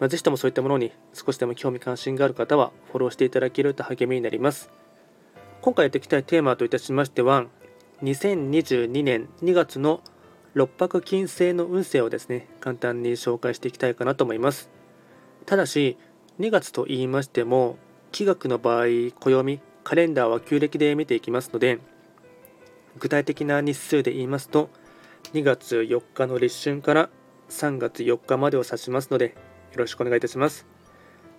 まあ、ぜひともそういったものに少しでも興味関心がある方はフォローしていただけると励みになります。今回やっていきたいテーマといたしましては、2022年2月の六白金星の運勢をですね、簡単に紹介していきたいかなと思います。ただし、2月と言いましても、気学の場合、暦、カレンダーは旧暦で見ていきますので、具体的な日数で言いますと、2月4日の立春から3月4日までを指しますので、ろしくお願いいたします。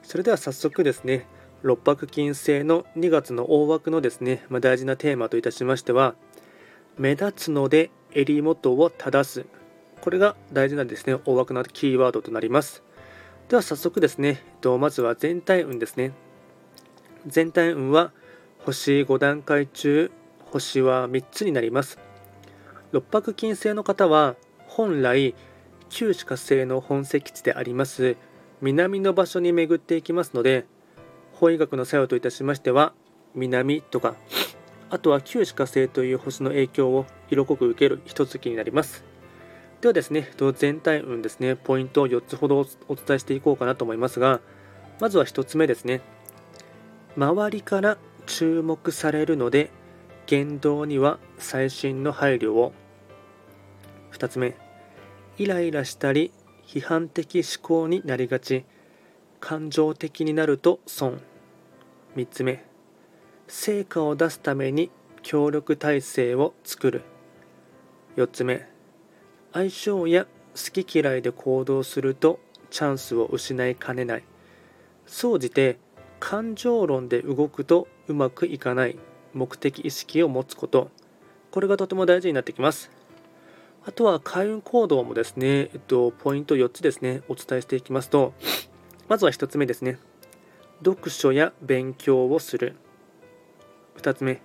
それでは早速ですね、六白金星の2月の大枠のですね、まあ、大事なテーマといたしましては、目立つので襟元を正す。これが大事なですね、大枠のキーワードとなります。では早速ですね、まずは全体運ですね。全体運は星5段階中、星は3つになります。六白金星の方は本来旧歯科星の本石地であります南の場所に巡っていきますので法医学の作用といたしましては南とかあとは旧歯科星という星の影響を色濃く受ける一月になります。ではですね全体運ですねポイントを4つほどお伝えしていこうかなと思いますがまずは1つ目ですね。周りから注目されるので言動には細心の配慮を。2つ目イライラしたり批判的思考になりがち。感情的になると損。3つ目。成果を出すために協力体制を作る。4つ目。相性や好き嫌いで行動するとチャンスを失いかねない。総じて感情論で動くとうまくいかない。目的意識を持つこと。これがとても大事になってきます。あとは開運行動もですね、えっと、ポイント4つですね、お伝えしていきますと、まずは1つ目ですね、読書や勉強をする。2つ目、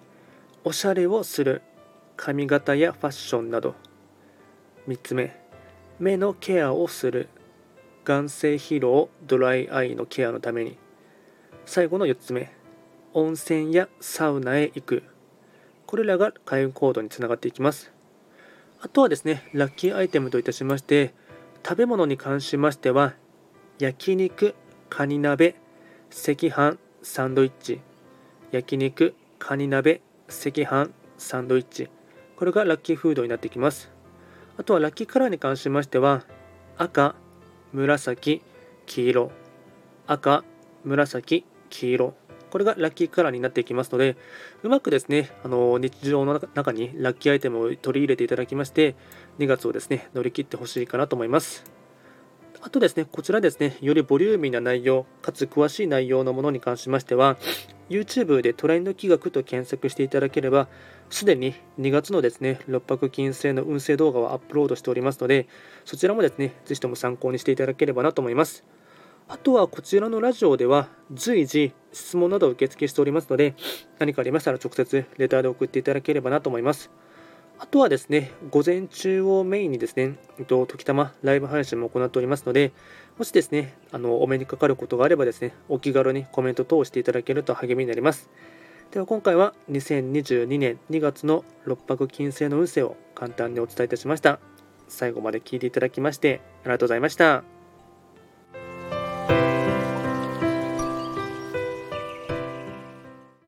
おしゃれをする。髪型やファッションなど。3つ目、目のケアをする。眼性疲労、ドライアイのケアのために。最後の4つ目、温泉やサウナへ行く。これらが開運行動につながっていきます。あとはですね、ラッキーアイテムといたしまして、食べ物に関しましては、焼肉、カニ鍋、赤飯、サンドイッチ、焼肉、カニ鍋、赤飯、サンドイッチ、これがラッキーフードになってきます。あとはラッキーカラーに関しましては、赤、紫、黄色、赤、紫、黄色、これがラッキーカラーになっていきますので、うまくですね、あの日常の中にラッキーアイテムを取り入れていただきまして、2月をですね、乗り切ってほしいかなと思います。あとですね、こちらですね、よりボリューミーな内容、かつ詳しい内容のものに関しましては、YouTube でトレンド企画と検索していただければ、すでに2月のですね、六白金星の運勢動画をアップロードしておりますので、そちらもですね、ぜひとも参考にしていただければなと思います。あとはこちらのラジオでは随時質問などを受付しておりますので何かありましたら直接レターで送っていただければなと思います。あとはですね、午前中をメインにですね、えっと、時たまライブ配信も行っておりますので、もしですね、あの、お目にかかることがあればですね、お気軽にコメント等をしていただけると励みになります。では今回は2022年2月の六白金星の運勢を簡単にお伝えいたしました。最後まで聞いていただきましてありがとうございました。